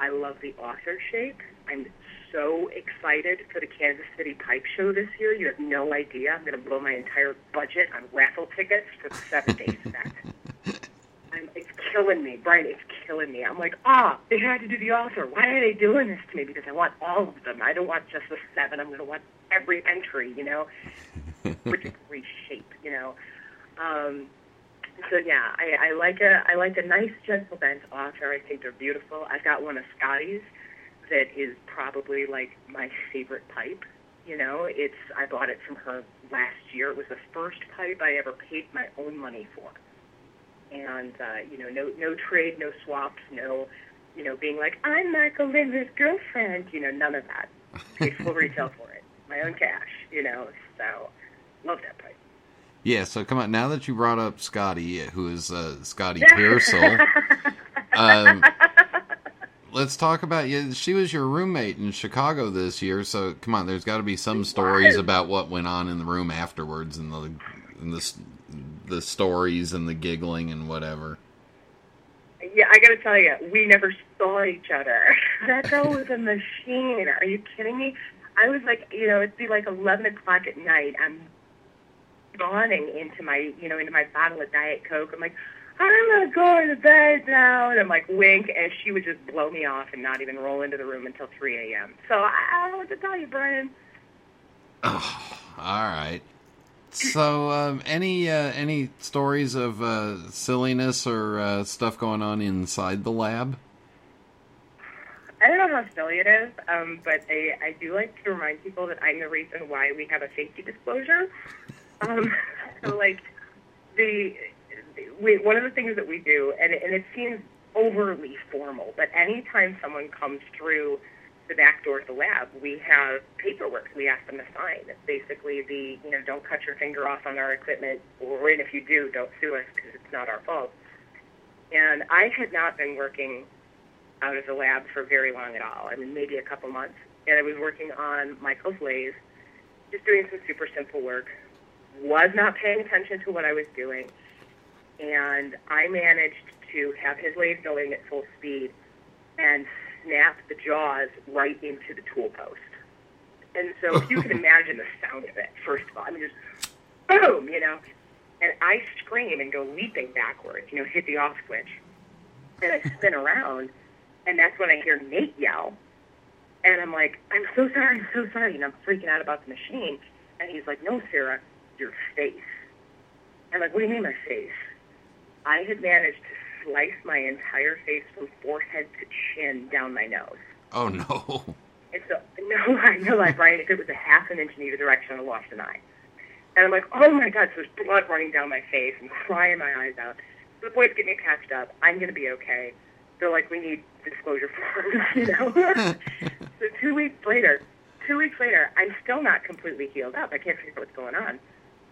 I love the author shape. I'm so excited for the Kansas City Pipe Show this year. You have no idea. I'm going to blow my entire budget on raffle tickets for the seven days event. I'm, it's killing me, Brian. It's killing me. I'm like, ah, they had to do the author. Why are they doing this to me? Because I want all of them. I don't want just the seven. I'm going to want every entry. You know, which is shape. You know. Um, so yeah, I, I like a I like a nice gentle bent author. I think they're beautiful. I've got one of Scotty's that is probably like my favorite pipe. You know, it's I bought it from her last year. It was the first pipe I ever paid my own money for. And uh, you know, no no trade, no swaps, no you know, being like, I'm Michael Lindner's girlfriend, you know, none of that. Paid full retail for it. My own cash, you know, so love that pipe. Yeah, so come on. Now that you brought up Scotty, who is uh, Scotty Piersel, um, let's talk about you. She was your roommate in Chicago this year, so come on. There's got to be some stories about what went on in the room afterwards, and the and the the stories and the giggling and whatever. Yeah, I got to tell you, we never saw each other. that girl was a machine. Are you kidding me? I was like, you know, it'd be like eleven o'clock at night. I'm dawning into my, you know, into my bottle of Diet Coke. I'm like, I'm gonna go to bed now, and I'm like, wink, and she would just blow me off and not even roll into the room until 3 a.m. So I, I don't know what to tell you, Brian. Oh, all right. So, um, any uh, any stories of uh, silliness or uh, stuff going on inside the lab? I don't know how silly it is, um, but I, I do like to remind people that I'm the reason why we have a safety disclosure. Um, so like the we, one of the things that we do, and, and it seems overly formal, but anytime someone comes through the back door of the lab, we have paperwork we ask them to sign. It's basically the, you know, don't cut your finger off on our equipment, or and if you do, don't sue us because it's not our fault. And I had not been working out of the lab for very long at all. I mean, maybe a couple months. And I was working on lathe, just doing some super simple work was not paying attention to what I was doing, and I managed to have his lathe going at full speed. and snap the jaws right into the tool post. And so if you can imagine the sound of it, first of all, I mean, just boom, you know. And I scream and go leaping backwards, you know, hit the off switch. And I spin around, and that's when I hear Nate yell. And I'm like, I'm so sorry, I'm so sorry. And I'm freaking out about the machine. And he's like, No, Sarah, your face. I'm like, What do you mean, my face? I had managed to slice my entire face from forehead to chin down my nose. Oh no. And so, no, I know, like, Brian, if it was a half an inch in either direction, I'd lost an eye. And I'm like, oh my God, so there's blood running down my face and crying my eyes out. So the boys get me patched up. I'm going to be okay. They're like, we need disclosure forms, you know? so two weeks later, two weeks later, I'm still not completely healed up. I can't figure out what's going on.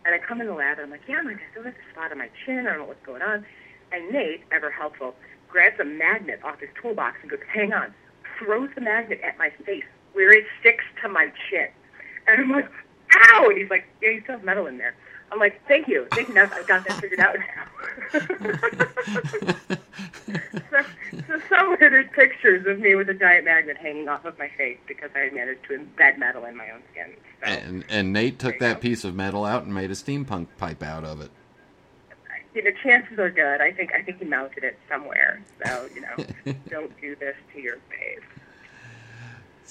And I come in the lab and I'm like, yeah, I'm like, I still have a spot on my chin. I don't know what's going on. And Nate, ever helpful, grabs a magnet off his toolbox and goes, hang on, throws the magnet at my face where it sticks to my chin. And I'm like, ow! And he's like, yeah, you still have metal in there. I'm like, thank you. Thank you. Now I've got that figured out now. so, so somewhere there's pictures of me with a giant magnet hanging off of my face because I managed to embed metal in my own skin. So, And and Nate took that piece of metal out and made a steampunk pipe out of it. you know, chances are good. I think I think he mounted it somewhere. So you know, don't do this to your face.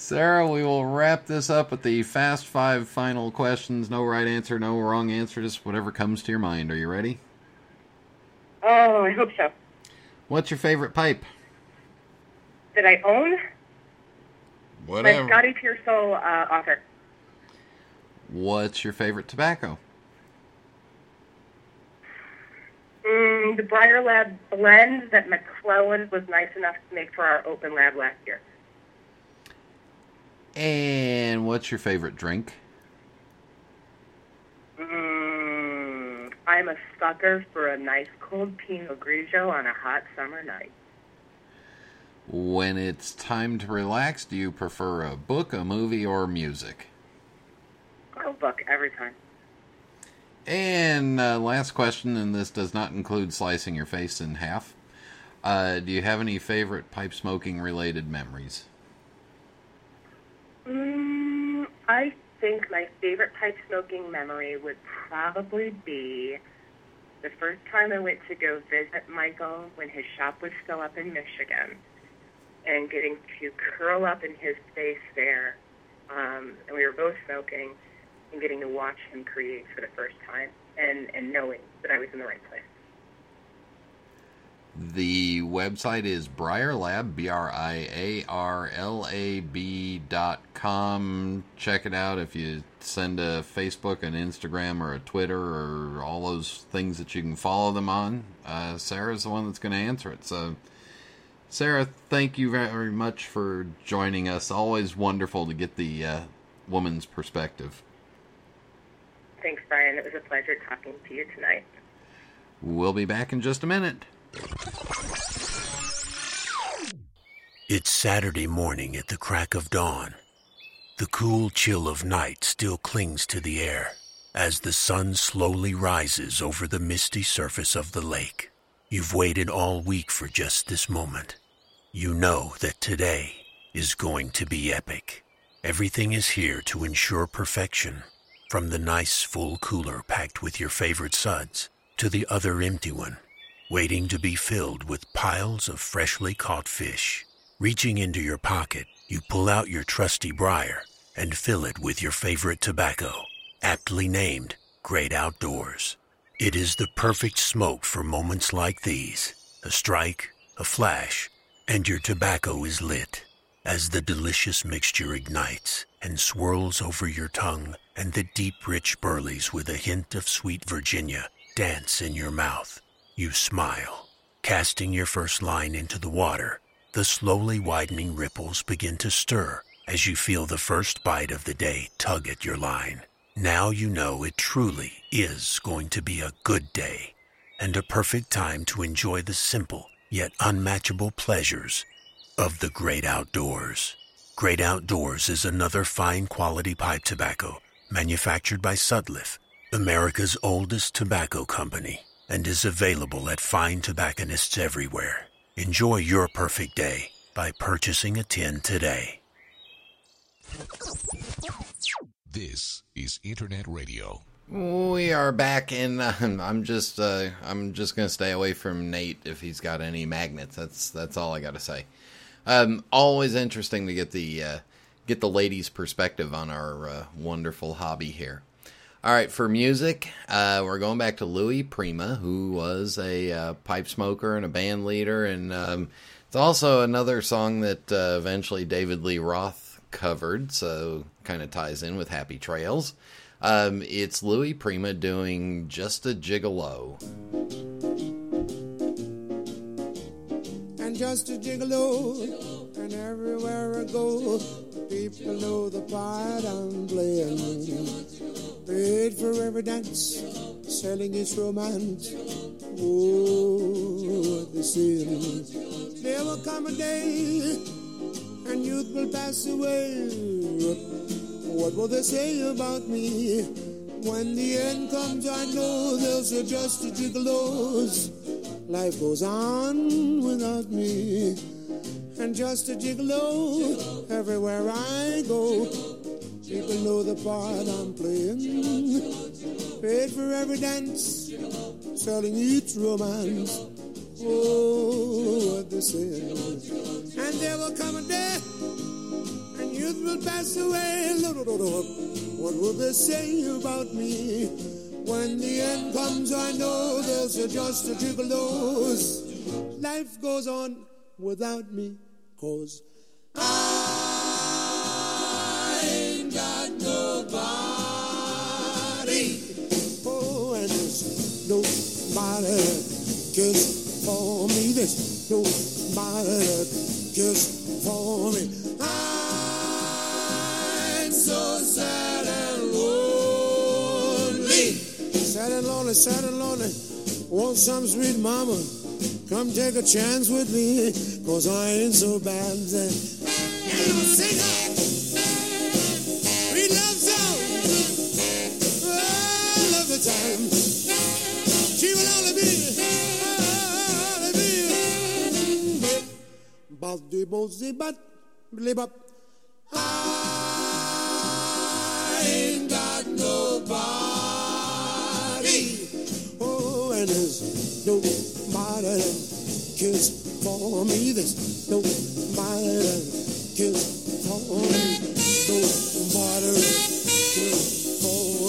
Sarah, we will wrap this up with the fast five final questions. No right answer, no wrong answer, just whatever comes to your mind. Are you ready? Oh, I hope so. What's your favorite pipe? That I own Whatever. my Scotty Piersel uh, author. What's your favorite tobacco? Mm, the Briar Lab blend that McClelland was nice enough to make for our open lab last year. And what's your favorite drink? Mm, I'm a sucker for a nice cold Pinot Grigio on a hot summer night. When it's time to relax, do you prefer a book, a movie, or music? I'll book every time. And uh, last question, and this does not include slicing your face in half. Uh, do you have any favorite pipe smoking related memories? Mm, I think my favorite pipe smoking memory would probably be the first time I went to go visit Michael when his shop was still up in Michigan and getting to curl up in his space there. Um, and we were both smoking and getting to watch him create for the first time and, and knowing that I was in the right place. The website is Briar Lab, B R I A R L A B dot com. Check it out if you send a Facebook, an Instagram, or a Twitter, or all those things that you can follow them on. Uh, Sarah's the one that's going to answer it. So, Sarah, thank you very much for joining us. Always wonderful to get the uh, woman's perspective. Thanks, Brian. It was a pleasure talking to you tonight. We'll be back in just a minute. It's Saturday morning at the crack of dawn. The cool chill of night still clings to the air as the sun slowly rises over the misty surface of the lake. You've waited all week for just this moment. You know that today is going to be epic. Everything is here to ensure perfection. From the nice full cooler packed with your favorite suds to the other empty one, waiting to be filled with piles of freshly caught fish. Reaching into your pocket, you pull out your trusty briar and fill it with your favorite tobacco, aptly named Great Outdoors. It is the perfect smoke for moments like these. A strike, a flash, and your tobacco is lit as the delicious mixture ignites and swirls over your tongue and the deep rich burleys with a hint of sweet Virginia dance in your mouth. You smile. Casting your first line into the water, the slowly widening ripples begin to stir as you feel the first bite of the day tug at your line. Now you know it truly is going to be a good day and a perfect time to enjoy the simple yet unmatchable pleasures of the great outdoors. Great Outdoors is another fine quality pipe tobacco manufactured by Sutliff, America's oldest tobacco company, and is available at fine tobacconists everywhere. Enjoy your perfect day by purchasing a tin today. This is Internet Radio. We are back, and uh, I'm just uh, I'm just gonna stay away from Nate if he's got any magnets. That's that's all I got to say. Um, always interesting to get the uh, get the ladies' perspective on our uh, wonderful hobby here. All right, for music, uh, we're going back to Louis Prima, who was a uh, pipe smoker and a band leader, and um, it's also another song that uh, eventually David Lee Roth covered, so kind of ties in with Happy Trails. Um, it's Louis Prima doing Just a Gigolo. And just a gigolo, and everywhere I go, people know the part I'm playing. Paid for every dance, selling its romance. Oh, they say. There will come a day, and youth will pass away. What will they say about me? When the end comes, I know they'll say just a gigolos. Life goes on without me. And just a gigolo everywhere I go. People know the part I'm playing. Paid for every dance, selling each romance. Oh, what they say. And there will come a day and youth will pass away. What will they say about me? When the end comes, I know there's just a gigolos. Life goes on without me, cause cares for me. this There's nobody cares for me. I'm so sad and lonely. Sad and lonely, sad and lonely. Want some sweet mama? Come take a chance with me, cause I ain't so bad. And I'll sing her. Sweet love song. I love the time. But the bossy but. I ain't got nobody. Oh, and there's nobody that cares for me. There's nobody that cares for me. Nobody that cares for me.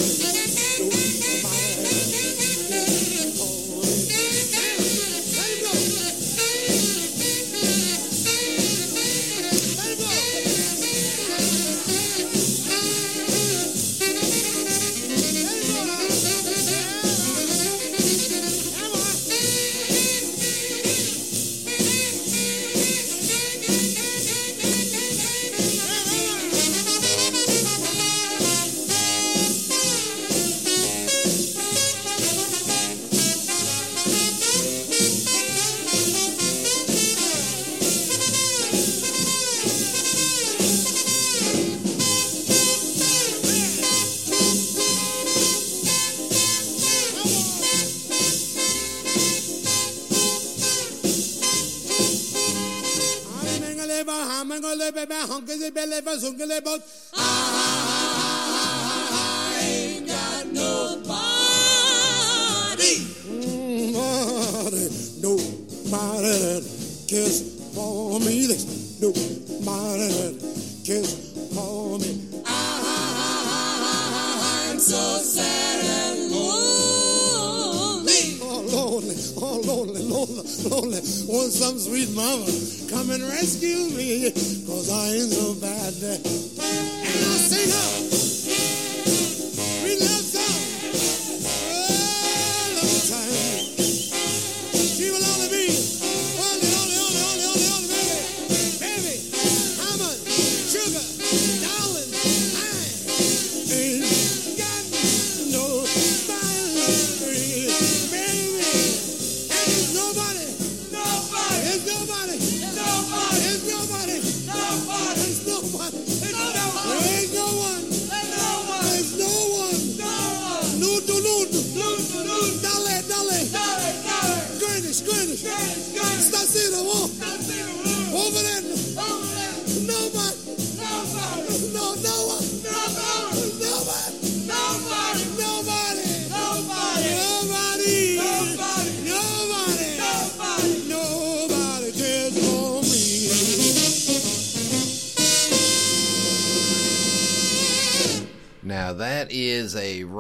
I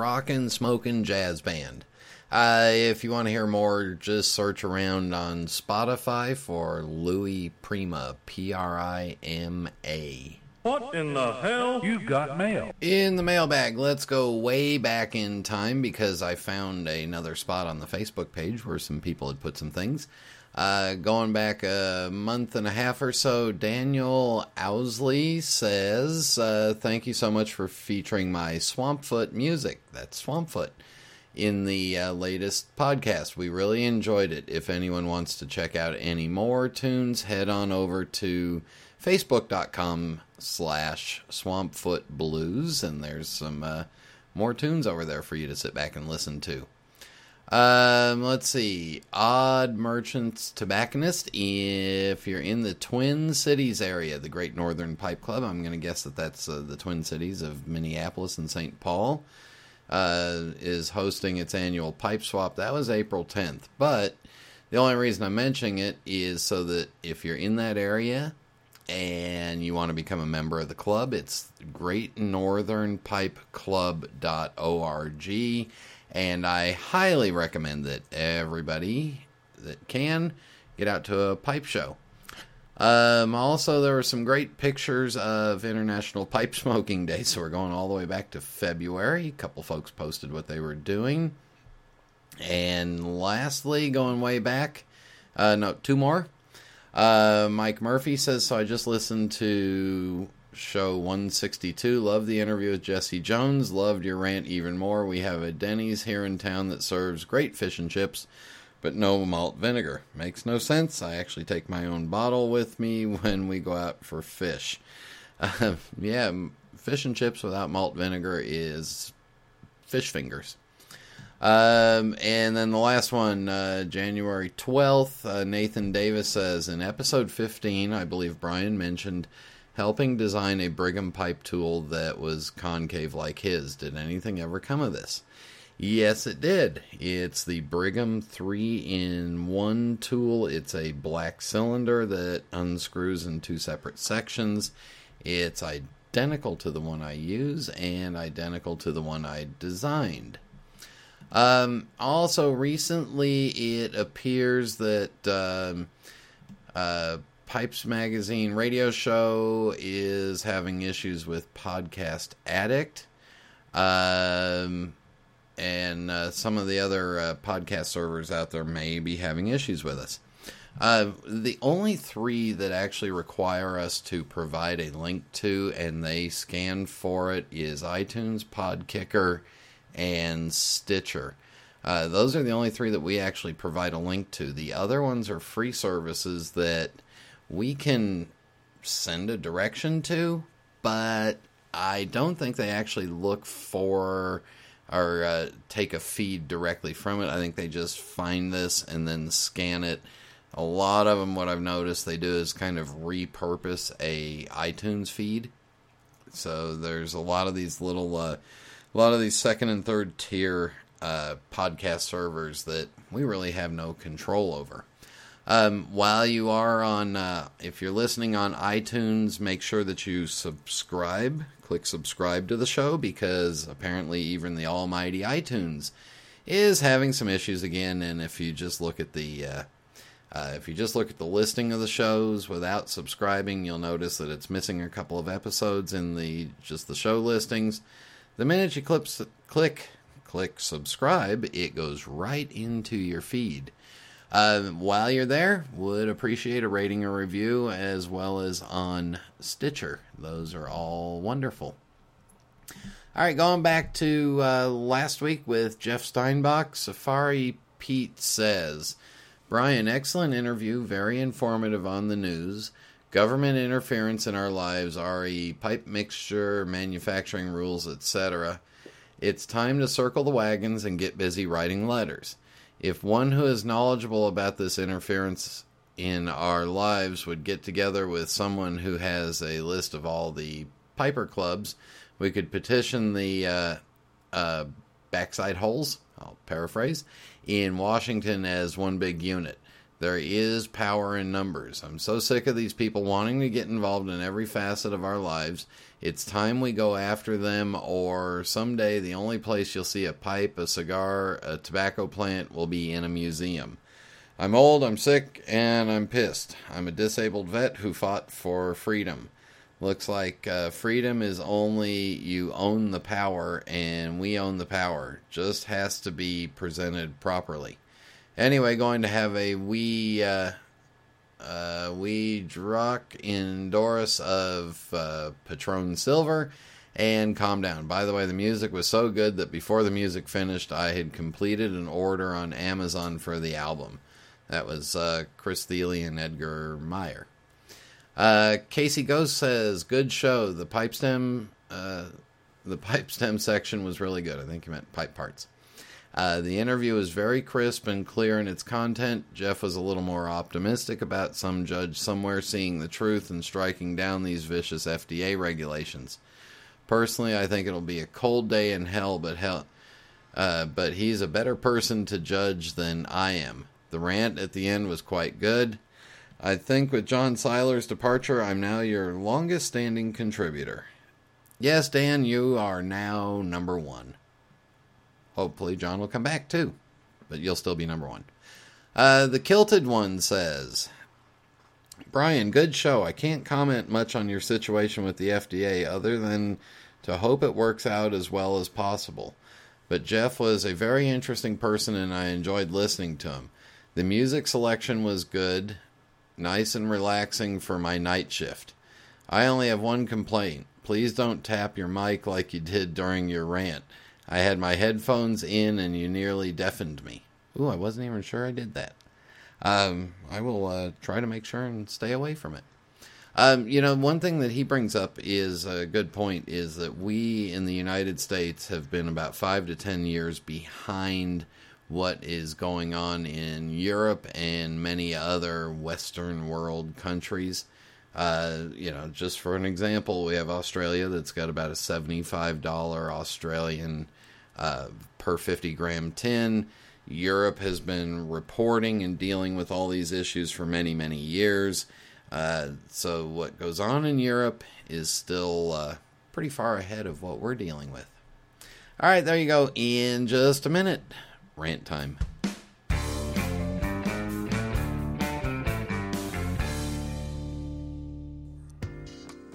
rockin' smoking jazz band. Uh, if you want to hear more, just search around on Spotify for Louis Prima, P R I M A. What in the hell? You've got mail. In the mailbag, let's go way back in time because I found another spot on the Facebook page where some people had put some things. Uh, going back a month and a half or so, Daniel Owsley says, uh, Thank you so much for featuring my Swampfoot music. That's Swampfoot in the uh, latest podcast. We really enjoyed it. If anyone wants to check out any more tunes, head on over to facebook.com slash swampfoot blues and there's some uh, more tunes over there for you to sit back and listen to um, let's see. Odd merchants tobacconist. If you're in the twin cities area the great northern pipe club i'm going to guess that that's uh, the twin cities of minneapolis and st paul uh, is hosting its annual pipe swap. That was april 10th but the only reason i'm mentioning it is so that if you're in that area and you want to become a member of the club, it's greatnorthernpipeclub.org. And I highly recommend that everybody that can get out to a pipe show. Um, also, there were some great pictures of International Pipe Smoking Day, so we're going all the way back to February. A couple folks posted what they were doing. And lastly, going way back, uh, no, two more. Uh, Mike Murphy says, So I just listened to show 162. Love the interview with Jesse Jones. Loved your rant even more. We have a Denny's here in town that serves great fish and chips, but no malt vinegar. Makes no sense. I actually take my own bottle with me when we go out for fish. Uh, yeah, fish and chips without malt vinegar is fish fingers. Um, and then the last one, uh, January 12th, uh, Nathan Davis says In episode 15, I believe Brian mentioned helping design a Brigham pipe tool that was concave like his. Did anything ever come of this? Yes, it did. It's the Brigham 3 in 1 tool. It's a black cylinder that unscrews in two separate sections. It's identical to the one I use and identical to the one I designed. Um, also, recently it appears that um, uh, Pipes Magazine radio show is having issues with Podcast Addict. Um, and uh, some of the other uh, podcast servers out there may be having issues with us. Uh, the only three that actually require us to provide a link to and they scan for it is iTunes, Podkicker, and Stitcher. Uh, those are the only three that we actually provide a link to. The other ones are free services that we can send a direction to, but I don't think they actually look for or uh, take a feed directly from it. I think they just find this and then scan it. A lot of them, what I've noticed they do is kind of repurpose a iTunes feed. So there's a lot of these little, uh, a lot of these second and third tier uh, podcast servers that we really have no control over. Um, while you are on, uh, if you're listening on iTunes, make sure that you subscribe. Click subscribe to the show because apparently even the almighty iTunes is having some issues again. And if you just look at the uh, uh, if you just look at the listing of the shows without subscribing, you'll notice that it's missing a couple of episodes in the just the show listings. The minute you clip, click click subscribe, it goes right into your feed. Uh, while you're there, would appreciate a rating or review as well as on Stitcher. Those are all wonderful. All right, going back to uh, last week with Jeff Steinbach, Safari Pete says, Brian, excellent interview, very informative on the news. Government interference in our lives, RE, pipe mixture, manufacturing rules, etc. It's time to circle the wagons and get busy writing letters. If one who is knowledgeable about this interference in our lives would get together with someone who has a list of all the Piper clubs, we could petition the uh, uh, backside holes, I'll paraphrase, in Washington as one big unit. There is power in numbers. I'm so sick of these people wanting to get involved in every facet of our lives. It's time we go after them, or someday the only place you'll see a pipe, a cigar, a tobacco plant will be in a museum. I'm old, I'm sick, and I'm pissed. I'm a disabled vet who fought for freedom. Looks like uh, freedom is only you own the power, and we own the power. Just has to be presented properly. Anyway, going to have a wee, uh, uh, wee druck in Doris of uh, Patron Silver and Calm Down. By the way, the music was so good that before the music finished, I had completed an order on Amazon for the album. That was uh, Chris Thile and Edgar Meyer. Uh, Casey Ghost says, "Good show. The pipe stem, uh, the pipe stem section was really good. I think you meant pipe parts. Uh, the interview was very crisp and clear in its content. Jeff was a little more optimistic about some judge somewhere seeing the truth and striking down these vicious FDA regulations. Personally, I think it'll be a cold day in hell, but hell, uh, but he's a better person to judge than I am. The rant at the end was quite good." I think with John Seiler's departure, I'm now your longest standing contributor. Yes, Dan, you are now number one. Hopefully, John will come back too, but you'll still be number one. Uh, the Kilted One says, Brian, good show. I can't comment much on your situation with the FDA other than to hope it works out as well as possible. But Jeff was a very interesting person and I enjoyed listening to him. The music selection was good, nice and relaxing for my night shift. I only have one complaint. Please don't tap your mic like you did during your rant. I had my headphones in and you nearly deafened me. Ooh, I wasn't even sure I did that. Um, I will uh, try to make sure and stay away from it. Um, you know, one thing that he brings up is a good point is that we in the United States have been about five to ten years behind what is going on in Europe and many other Western world countries. Uh, you know, just for an example, we have Australia that's got about a $75 Australian uh, per 50 gram tin. Europe has been reporting and dealing with all these issues for many, many years. Uh, so, what goes on in Europe is still uh, pretty far ahead of what we're dealing with. All right, there you go. In just a minute, rant time.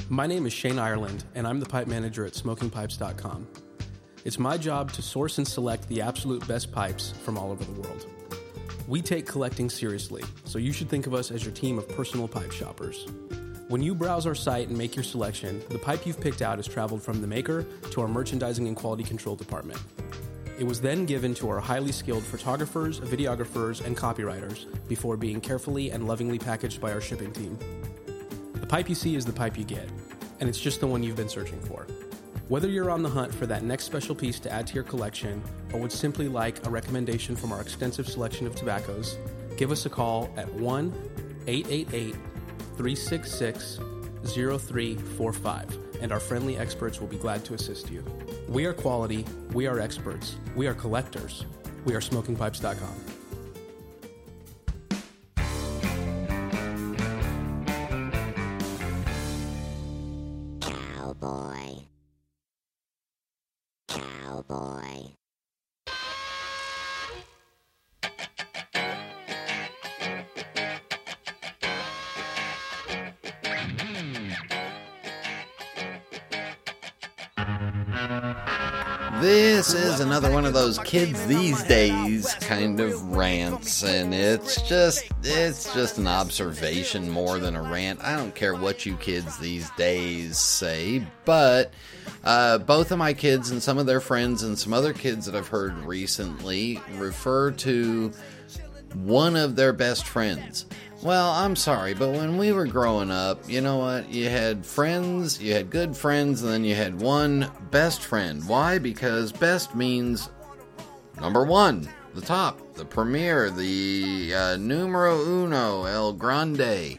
My name is Shane Ireland, and I'm the pipe manager at smokingpipes.com. It's my job to source and select the absolute best pipes from all over the world. We take collecting seriously, so you should think of us as your team of personal pipe shoppers. When you browse our site and make your selection, the pipe you've picked out has traveled from the maker to our merchandising and quality control department. It was then given to our highly skilled photographers, videographers, and copywriters before being carefully and lovingly packaged by our shipping team. The pipe you see is the pipe you get, and it's just the one you've been searching for. Whether you're on the hunt for that next special piece to add to your collection or would simply like a recommendation from our extensive selection of tobaccos, give us a call at 1 888 366 0345 and our friendly experts will be glad to assist you. We are quality, we are experts, we are collectors, we are smokingpipes.com. Cowboy. This is another one of those kids these days kind of rants, and it's just it's just an observation more than a rant. I don't care what you kids these days say, but uh, both of my kids and some of their friends and some other kids that I've heard recently refer to one of their best friends. Well, I'm sorry, but when we were growing up, you know what? You had friends, you had good friends, and then you had one best friend. Why? Because best means number one, the top, the premier, the uh, numero uno, el grande.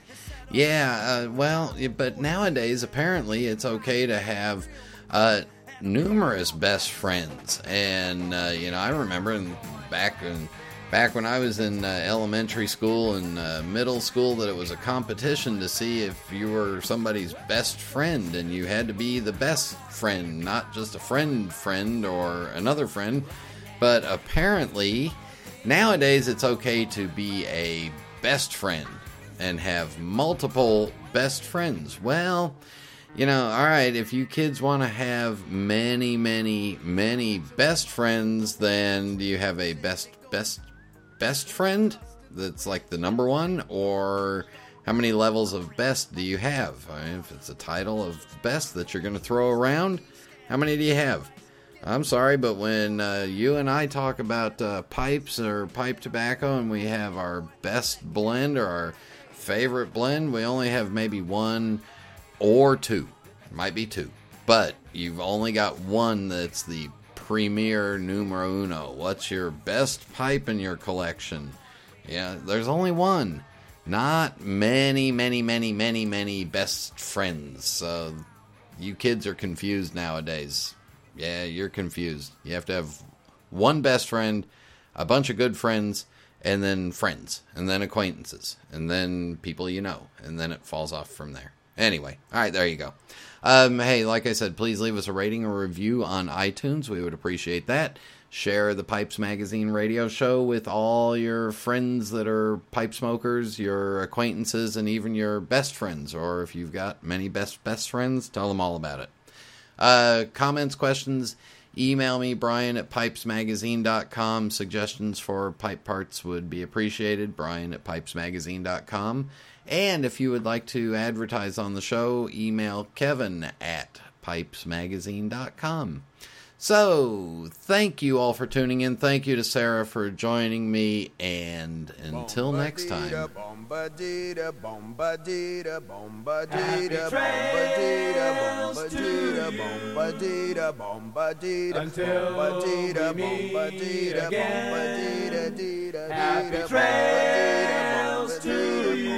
Yeah, uh, well, but nowadays, apparently, it's okay to have uh, numerous best friends. And, uh, you know, I remember in, back in back when I was in uh, elementary school and uh, middle school that it was a competition to see if you were somebody's best friend and you had to be the best friend, not just a friend friend or another friend. But apparently, nowadays it's okay to be a best friend and have multiple best friends. Well, you know, all right, if you kids want to have many, many, many best friends, then you have a best, best, best friend that's like the number one? Or how many levels of best do you have? I mean, if it's a title of best that you're going to throw around, how many do you have? I'm sorry, but when uh, you and I talk about uh, pipes or pipe tobacco and we have our best blend or our favorite blend, we only have maybe one or two. Might be two. But you've only got one that's the premier numero uno. What's your best pipe in your collection? Yeah, there's only one. Not many, many, many, many, many best friends. So you kids are confused nowadays. Yeah, you're confused. You have to have one best friend, a bunch of good friends, and then friends, and then acquaintances, and then people you know, and then it falls off from there. Anyway, all right, there you go. Um, hey, like I said, please leave us a rating or review on iTunes. We would appreciate that. Share the Pipes Magazine radio show with all your friends that are pipe smokers, your acquaintances, and even your best friends. Or if you've got many best best friends, tell them all about it. Uh, comments, questions, email me, Brian at pipesmagazine.com. Suggestions for pipe parts would be appreciated, Brian at pipesmagazine.com. And if you would like to advertise on the show, email Kevin at pipesmagazine.com. So, thank you all for tuning in. Thank you to Sarah for joining me. And until next time. Until we meet again. Happy trails to you.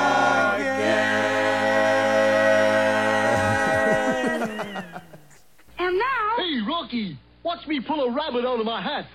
watch me pull a rabbit out of my hat.